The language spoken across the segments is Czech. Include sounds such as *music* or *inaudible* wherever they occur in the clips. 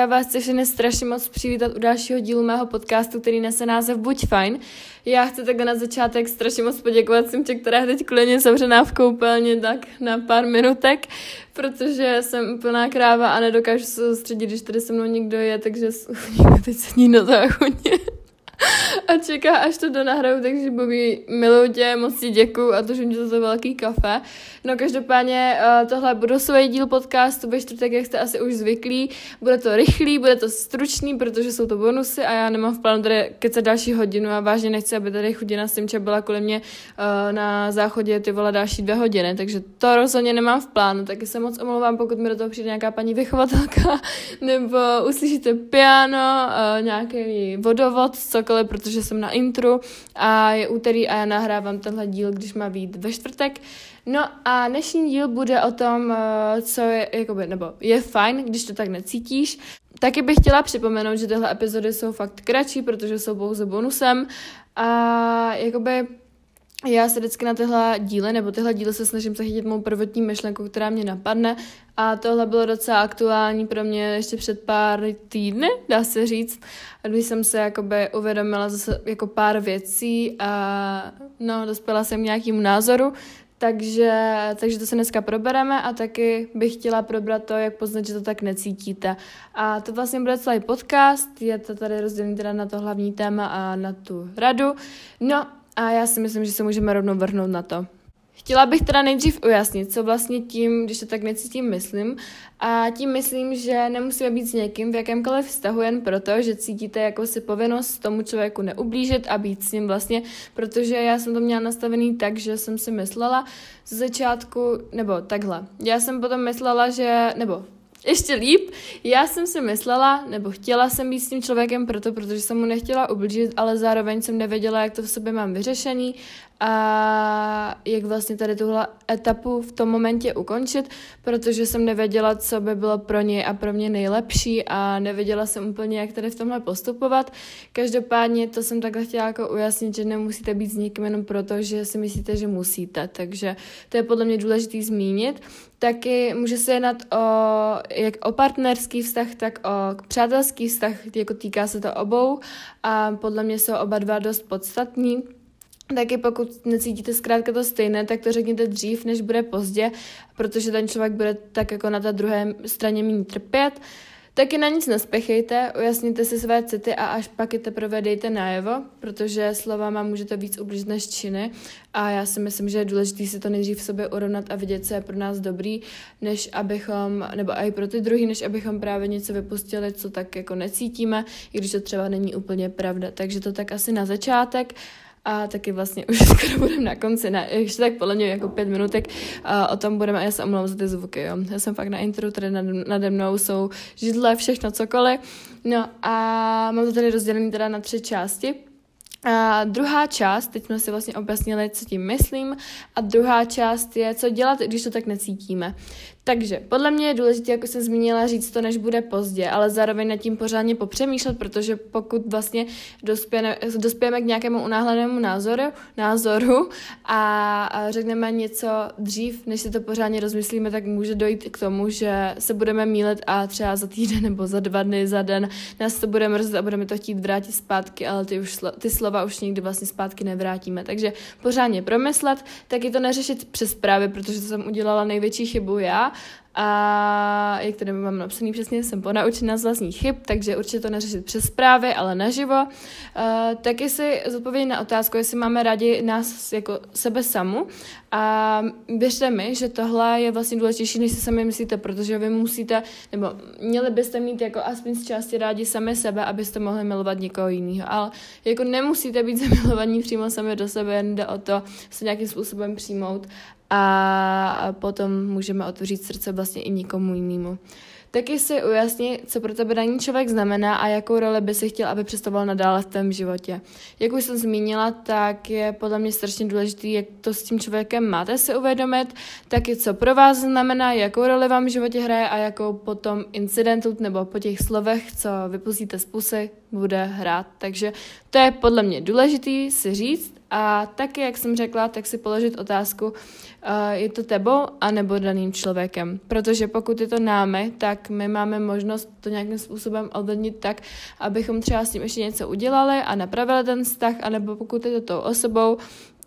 já vás chci všechny strašně moc přivítat u dalšího dílu mého podcastu, který nese název Buď fajn. Já chci takhle na začátek strašně moc poděkovat Simče, která je teď klidně zavřená v koupelně tak na pár minutek, protože jsem úplná kráva a nedokážu se soustředit, když tady se mnou někdo je, takže *laughs* někdo teď sedí na záchodě a čeká, až to donahraju, takže Bobby, miluji tě, moc ti děkuju a držím tě za to velký kafe. No každopádně uh, tohle budou svůj díl podcastu ve čtvrtek, jak jste asi už zvyklí. Bude to rychlý, bude to stručný, protože jsou to bonusy a já nemám v plánu tady kecat další hodinu a vážně nechci, aby tady chudina Simča byla kolem mě uh, na záchodě ty vole další dvě hodiny, takže to rozhodně nemám v plánu, taky se moc omlouvám, pokud mi do toho přijde nějaká paní vychovatelka, *laughs* nebo uslyšíte piano, uh, nějaký vodovod, cokoliv, protože jsem na intru a je úterý a já nahrávám tenhle díl, když má být ve čtvrtek. No a dnešní díl bude o tom, eh, co je, jakoby, nebo je fajn, když to tak necítíš. Taky bych chtěla připomenout, že tyhle epizody jsou fakt kratší, protože jsou pouze bonusem a jakoby já se vždycky na tyhle díly, nebo tyhle díly se snažím zachytit mou prvotní myšlenku, která mě napadne a tohle bylo docela aktuální pro mě ještě před pár týdny, dá se říct, když jsem se jakoby uvědomila zase jako pár věcí a no, dospěla jsem k nějakému názoru, takže, takže to se dneska probereme a taky bych chtěla probrat to, jak poznat, že to tak necítíte. A to vlastně bude celý podcast, je to tady rozdělený teda na to hlavní téma a na tu radu. No a já si myslím, že se můžeme rovnou vrhnout na to. Chtěla bych teda nejdřív ujasnit, co vlastně tím, když to tak necítím, myslím. A tím myslím, že nemusíme být s někým v jakémkoliv vztahu jen proto, že cítíte jako si povinnost tomu člověku neublížit a být s ním vlastně, protože já jsem to měla nastavený tak, že jsem si myslela z začátku, nebo takhle. Já jsem potom myslela, že, nebo ještě líp, já jsem si myslela, nebo chtěla jsem být s tím člověkem proto, protože jsem mu nechtěla ublížit, ale zároveň jsem nevěděla, jak to v sobě mám vyřešený a jak vlastně tady tuhle etapu v tom momentě ukončit, protože jsem nevěděla, co by bylo pro něj a pro mě nejlepší a nevěděla jsem úplně, jak tady v tomhle postupovat. Každopádně to jsem takhle chtěla jako ujasnit, že nemusíte být s nikým jenom proto, že si myslíte, že musíte, takže to je podle mě důležité zmínit. Taky může se jednat o, jak o partnerský vztah, tak o přátelský vztah, jako týká se to obou a podle mě jsou oba dva dost podstatní taky pokud necítíte zkrátka to stejné, tak to řekněte dřív, než bude pozdě, protože ten člověk bude tak jako na té druhé straně méně trpět. Taky na nic nespěchejte, ujasněte si své city a až pak je teprve dejte najevo, protože slovama můžete víc ublížit než činy a já si myslím, že je důležité si to nejdřív v sobě urovnat a vidět, co je pro nás dobrý, než abychom, nebo i pro ty druhý, než abychom právě něco vypustili, co tak jako necítíme, i když to třeba není úplně pravda. Takže to tak asi na začátek. A taky vlastně *laughs* už skoro budeme na konci, ne, ještě tak podle mě jako pět minutek a o tom budeme, a já se omlouvám za ty zvuky, jo. Já jsem fakt na intro, tady nad, nade mnou jsou židle, všechno cokoliv. No a mám to tady rozdělené teda na tři části. A druhá část, teď jsme si vlastně objasnili, co tím myslím, a druhá část je, co dělat, když to tak necítíme. Takže podle mě je důležité, jako jsem zmínila, říct to, než bude pozdě, ale zároveň nad tím pořádně popřemýšlet, protože pokud vlastně dospěne, dospějeme k nějakému unáhlenému názoru, názoru a, a řekneme něco dřív, než si to pořádně rozmyslíme, tak může dojít k tomu, že se budeme mílet a třeba za týden nebo za dva dny, za den nás to bude mrzet a budeme to chtít vrátit zpátky, ale ty, už, ty slova už nikdy vlastně zpátky nevrátíme. Takže pořádně promyslet, taky to neřešit přes právě, protože to jsem udělala největší chybu já a jak tady mám napsaný přesně, jsem ponaučena z vlastních chyb, takže určitě to neřešit přes zprávy, ale naživo. Uh, taky si zodpovědět na otázku, jestli máme rádi nás jako sebe samu. A věřte mi, že tohle je vlastně důležitější, než si sami myslíte, protože vy musíte, nebo měli byste mít jako aspoň z části rádi sami sebe, abyste mohli milovat někoho jiného, ale jako nemusíte být *laughs* zamilovaní přímo sami do sebe, jen jde o to se nějakým způsobem přijmout a potom můžeme otevřít srdce vlastně i nikomu jinému. Taky si ujasni, co pro tebe daný člověk znamená a jakou roli by si chtěl, aby představoval nadále v tvém životě. Jak už jsem zmínila, tak je podle mě strašně důležité, jak to s tím člověkem máte si uvědomit, taky co pro vás znamená, jakou roli vám v životě hraje a jakou potom incidentu nebo po těch slovech, co vypustíte z pusy, bude hrát. Takže to je podle mě důležité si říct A taky, jak jsem řekla, tak si položit otázku, eh, je to tebou anebo daným člověkem. Protože pokud je to námi, tak my máme možnost to nějakým způsobem ovlivnit tak, abychom třeba s tím ještě něco udělali a napravili ten vztah, anebo pokud je to tou osobou,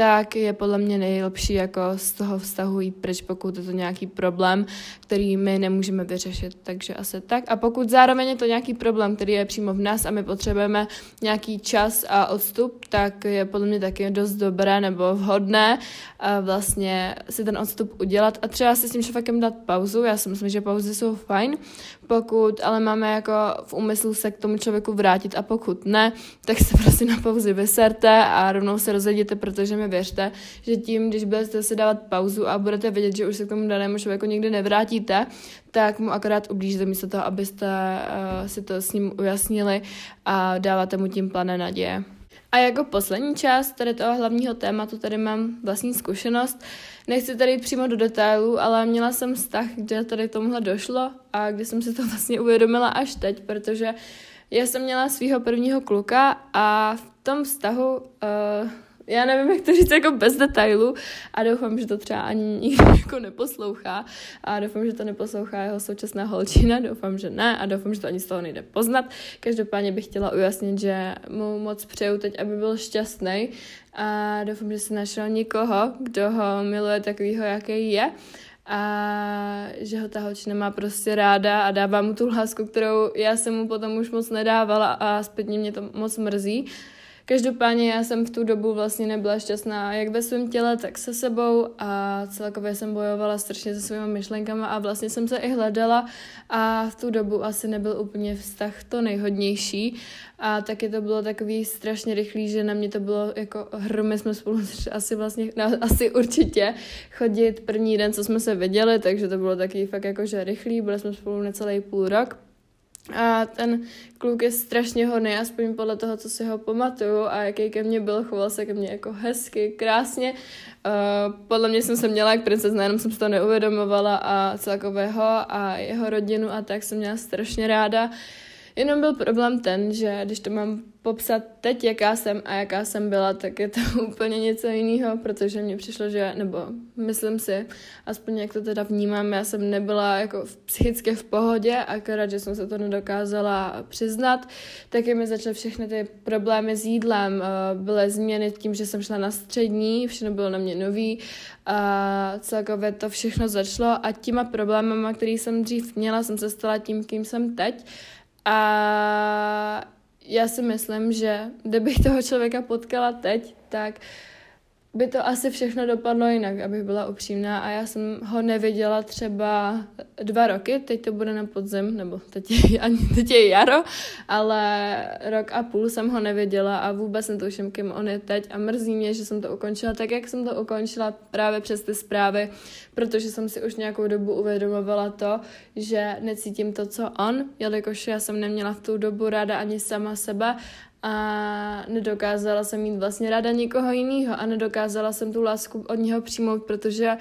tak je podle mě nejlepší jako z toho vztahu jít pryč, pokud je to nějaký problém, který my nemůžeme vyřešit. Takže asi tak. A pokud zároveň je to nějaký problém, který je přímo v nás a my potřebujeme nějaký čas a odstup, tak je podle mě taky dost dobré nebo vhodné vlastně si ten odstup udělat a třeba si s tím člověkem dát pauzu. Já si myslím, že pauzy jsou fajn, pokud ale máme jako v úmyslu se k tomu člověku vrátit a pokud ne, tak se *laughs* prostě na pauzi vyserte a rovnou se rozjedíte, protože mi věřte, že tím, když budete si dávat pauzu a budete vědět, že už se k tomu danému člověku nikdy nevrátíte, tak mu akorát ublížíte místo toho, abyste uh, si to s ním ujasnili a dáváte mu tím plané naděje. A jako poslední část tady toho hlavního tématu tady mám vlastní zkušenost. Nechci tady jít přímo do detailů, ale měla jsem vztah, kde tady tomuhle došlo a kdy jsem si to vlastně uvědomila až teď, protože já jsem měla svého prvního kluka a v tom vztahu uh, já nevím, jak to říct jako bez detailů a doufám, že to třeba ani nikdo *laughs* jako neposlouchá. A doufám, že to neposlouchá jeho současná holčina, doufám, že ne. A doufám, že to ani z toho nejde poznat. Každopádně bych chtěla ujasnit, že mu moc přeju teď, aby byl šťastný. A doufám, že si našel někoho, kdo ho miluje takovýho, jaký je. A že ho ta holčina má prostě ráda a dává mu tu lásku, kterou já jsem mu potom už moc nedávala a zpětně mě to moc mrzí. Každopádně já jsem v tu dobu vlastně nebyla šťastná jak ve svém těle, tak se sebou a celkově jsem bojovala strašně se svými myšlenkami a vlastně jsem se i hledala a v tu dobu asi nebyl úplně vztah to nejhodnější a taky to bylo takový strašně rychlý, že na mě to bylo jako hromy jsme spolu *laughs* asi vlastně, no, asi určitě chodit první den, co jsme se viděli, takže to bylo taky fakt jakože rychlý, byli jsme spolu necelý půl rok. A ten kluk je strašně hodný, aspoň podle toho, co si ho pamatuju a jaký ke mně byl, choval se ke mně jako hezky, krásně. Uh, podle mě jsem se měla jak princezna, jenom jsem si to neuvědomovala a celkového a jeho rodinu a tak jsem měla strašně ráda. Uh, Jenom byl problém ten, že když to mám popsat teď, jaká jsem a jaká jsem byla, tak je to *laughs* úplně něco jiného, protože mně přišlo, že, nebo myslím si, aspoň jak to teda vnímám, já jsem nebyla jako psychicky v pohodě, akorát, že jsem se to nedokázala přiznat, taky mi začaly všechny ty problémy s jídlem, eh, byly změny tím, že jsem šla na střední, všechno bylo na mě nový a celkově to všechno začalo a těma problémama, který jsem dřív měla, jsem se stala tím, kým jsem teď a já si myslím, že kdybych toho člověka potkala teď, tak by to asi všechno dopadlo jinak, abych byla upřímná. A já jsem ho neviděla třeba dva roky, teď to bude na podzim, nebo teď je, *laughs* ani, teď je jaro, ale rok a půl jsem ho neviděla a vůbec netuším, kým on je teď. A mrzí mě, že jsem to ukončila tak, jak jsem to ukončila právě přes ty zprávy, protože jsem si už nějakou dobu uvědomovala to, že necítím to, co on, jelikož já jsem neměla v tu dobu ráda ani sama sebe a nedokázala jsem mít vlastně ráda někoho jiného a nedokázala jsem tu lásku od něho přijmout, protože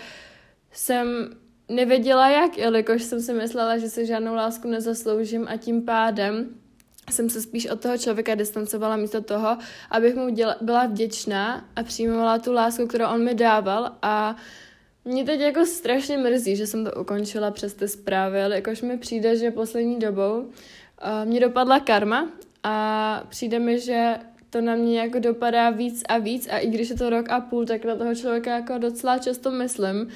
jsem nevěděla jak, jelikož jsem si myslela, že si žádnou lásku nezasloužím a tím pádem jsem se spíš od toho člověka distancovala místo toho, abych mu děla, byla vděčná a přijímala tu lásku, kterou on mi dával. A mě teď jako strašně mrzí, že jsem to ukončila přes ty zprávy, ale jakož mi přijde, že poslední dobou uh, mě dopadla karma a přijde mi, že to na mě jako dopadá víc a víc a i když je to rok a půl, tak na toho člověka jako docela často myslím.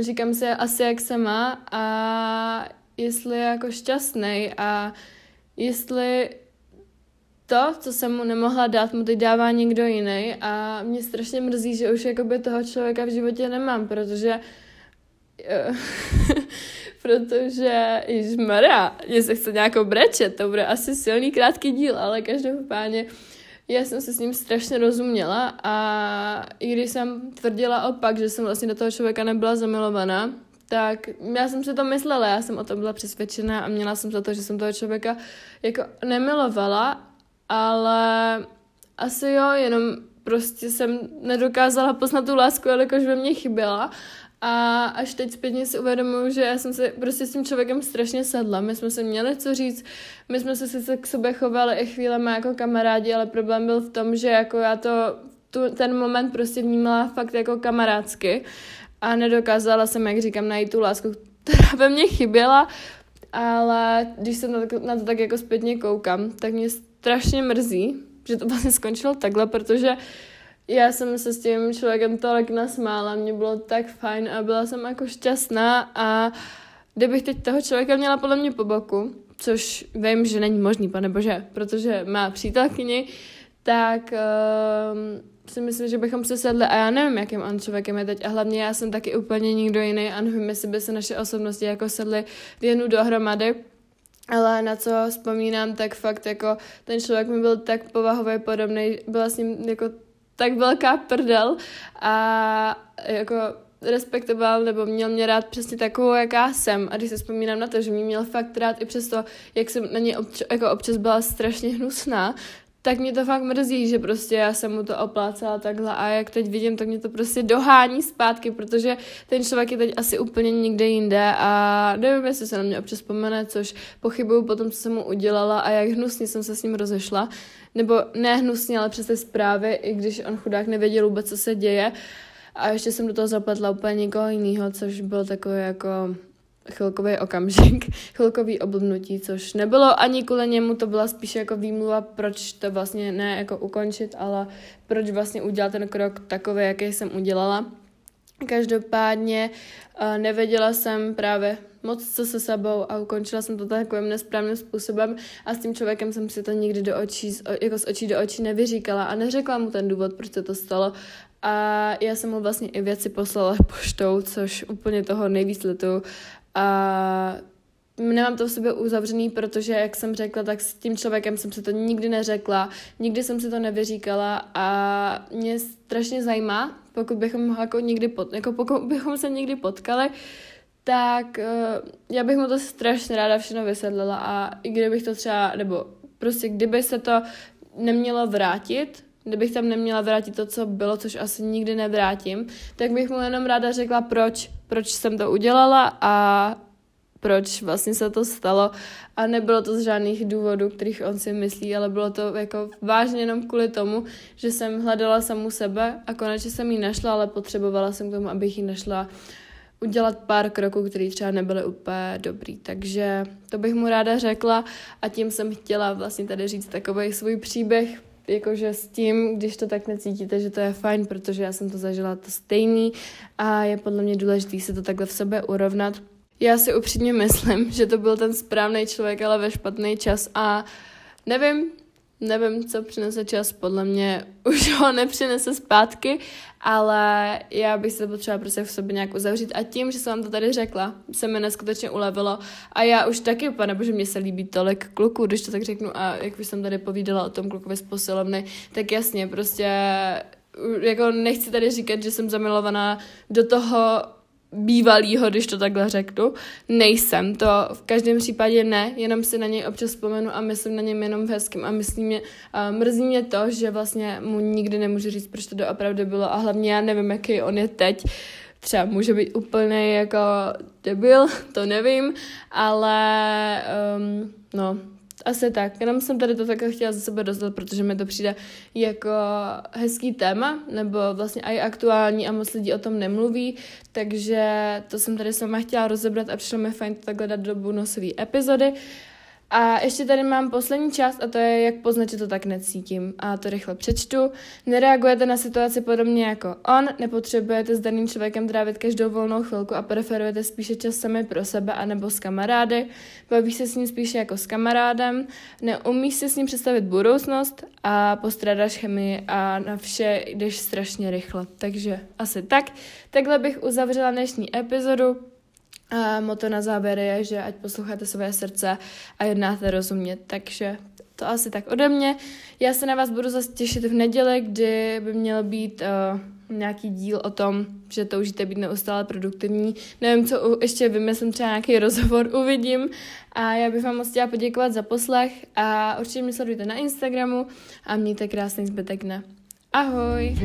Říkám si asi, jak se má a jestli je jako šťastný a jestli to, co jsem mu nemohla dát, mu teď dává někdo jiný a mě strašně mrzí, že už jakoby toho člověka v životě nemám, protože *laughs* protože, mě se chce nějakou brečet, to bude asi silný krátký díl, ale každopádně já jsem se s ním strašně rozuměla a i když jsem tvrdila opak, že jsem vlastně do toho člověka nebyla zamilovaná, tak já jsem si to myslela, já jsem o tom byla přesvědčená a měla jsem za to, že jsem toho člověka jako nemilovala, ale asi jo, jenom prostě jsem nedokázala poznat tu lásku, jelikož ve mně chyběla a až teď zpětně si uvědomuji, že já jsem se prostě s tím člověkem strašně sedla. My jsme se měli co říct, my jsme se sice k sobě chovali i chvílema jako kamarádi, ale problém byl v tom, že jako já to tu, ten moment prostě vnímala fakt jako kamarádsky a nedokázala jsem, jak říkám, najít tu lásku, která ve mně chyběla, ale když se na to, na to tak jako zpětně koukám, tak mě strašně mrzí, že to vlastně skončilo takhle, protože já jsem se s tím člověkem tolik nasmála, mě bylo tak fajn a byla jsem jako šťastná a kdybych teď toho člověka měla podle mě po boku, což vím, že není možný, pane bože, protože má přítelkyni, tak uh, si myslím, že bychom se sedli a já nevím, jakým on člověkem je teď a hlavně já jsem taky úplně nikdo jiný a nevím, jestli by se naše osobnosti jako sedly v jednu dohromady. Ale na co vzpomínám, tak fakt jako ten člověk mi byl tak povahově podobný, byla s ním jako tak velká prdel a jako respektoval nebo měl mě rád přesně takovou, jaká jsem. A když se vzpomínám na to, že mě měl fakt rád i přesto, jak jsem na něj obč- jako občas byla strašně hnusná, tak mě to fakt mrzí, že prostě já jsem mu to oplácala takhle a jak teď vidím, tak mě to prostě dohání zpátky, protože ten člověk je teď asi úplně někde jinde a nevím, jestli se na mě občas vzpomene, což pochybuju po tom, co jsem mu udělala a jak hnusně jsem se s ním rozešla, nebo ne hnusně, ale přes ty zprávy, i když on chudák nevěděl vůbec, co se děje. A ještě jsem do toho zapletla úplně někoho jiného, což bylo takové jako chvilkový okamžik, *laughs* chvilkový oblbnutí, což nebylo ani kvůli němu, to byla spíš jako výmluva, proč to vlastně ne jako ukončit, ale proč vlastně udělat ten krok takový, jaký jsem udělala. Každopádně uh, nevěděla jsem právě moc co se sebou a ukončila jsem to takovým nesprávným způsobem a s tím člověkem jsem si to nikdy do očí, jako z očí do očí nevyříkala a neřekla mu ten důvod, proč se to stalo a já jsem mu vlastně i věci poslala *laughs* poštou, což úplně toho nejvíc letu a nemám to v sobě uzavřený, protože, jak jsem řekla, tak s tím člověkem jsem se to nikdy neřekla, nikdy jsem si to nevyříkala a mě strašně zajímá, pokud bychom ho jako někdy, pot, jako pokud bychom se někdy potkali, tak uh, já bych mu to strašně ráda všechno vysvětlila a i kdybych to třeba, nebo prostě kdyby se to nemělo vrátit, kdybych tam neměla vrátit to, co bylo, což asi nikdy nevrátím, tak bych mu jenom ráda řekla, proč, proč jsem to udělala a proč vlastně se to stalo a nebylo to z žádných důvodů, kterých on si myslí, ale bylo to jako vážně jenom kvůli tomu, že jsem hledala samu sebe a konečně jsem ji našla, ale potřebovala jsem k tomu, abych ji našla udělat pár kroků, které třeba nebyly úplně dobrý. Takže to bych mu ráda řekla a tím jsem chtěla vlastně tady říct takový svůj příběh, jakože s tím, když to tak necítíte, že to je fajn, protože já jsem to zažila to stejný a je podle mě důležité se to takhle v sobě urovnat. Já si upřímně *laughs* myslím, že to byl ten správný člověk, ale ve špatný čas a nevím, Nevím, co přinese čas, podle mě *laughs* už ho nepřinese zpátky, ale já bych se potřeba prostě v sobě nějak uzavřít. A tím, že jsem vám to tady řekla, se mi neskutečně ulevilo. A já už taky, pane bože, mně se líbí tolik kluků, když to tak řeknu a jak už jsem tady povídala o tom klukovi z posilovny, tak jasně, prostě jako nechci tady říkat, že jsem zamilovaná do toho bývalýho, když to takhle řeknu. Nejsem, to v každém případě ne, jenom si na něj občas vzpomenu a myslím na něm jenom v hezkým a myslím mě, a mrzí mě to, že vlastně mu nikdy nemůžu říct, proč to doopravdy bylo a hlavně já nevím, jaký on je teď, třeba může být úplně jako debil, to nevím, ale um, no, asi tak, jenom jsem tady to také chtěla za sebe dostat, protože mi to přijde jako hezký téma, nebo vlastně i aktuální a moc lidí o tom nemluví, takže to jsem tady sama chtěla rozebrat a přišlo mi fajn to takhle dát do bonusové epizody. A ještě tady mám poslední část a to je, jak poznat, že to tak necítím. A to rychle přečtu. Nereagujete na situaci podobně jako on, nepotřebujete s daným člověkem trávit každou volnou chvilku a preferujete spíše čas sami pro sebe anebo s kamarády. Bavíš se s ním spíše jako s kamarádem, neumíš si s ním představit budoucnost a postrádáš chemii a na vše jdeš strašně rychle. Takže asi tak. Takhle bych uzavřela dnešní epizodu. A moto na závěr je, že ať posloucháte své srdce a jednáte rozumně. Takže to asi tak ode mě. Já se na vás budu zase těšit v neděli, kdy by měl být uh, nějaký díl o tom, že toužíte být neustále produktivní. Nevím, co ještě vymyslím, třeba nějaký rozhovor *laughs* uvidím. A já bych vám moc chtěla poděkovat za poslech a určitě mě sledujte na Instagramu a mějte krásný zbytek dne. Ahoj!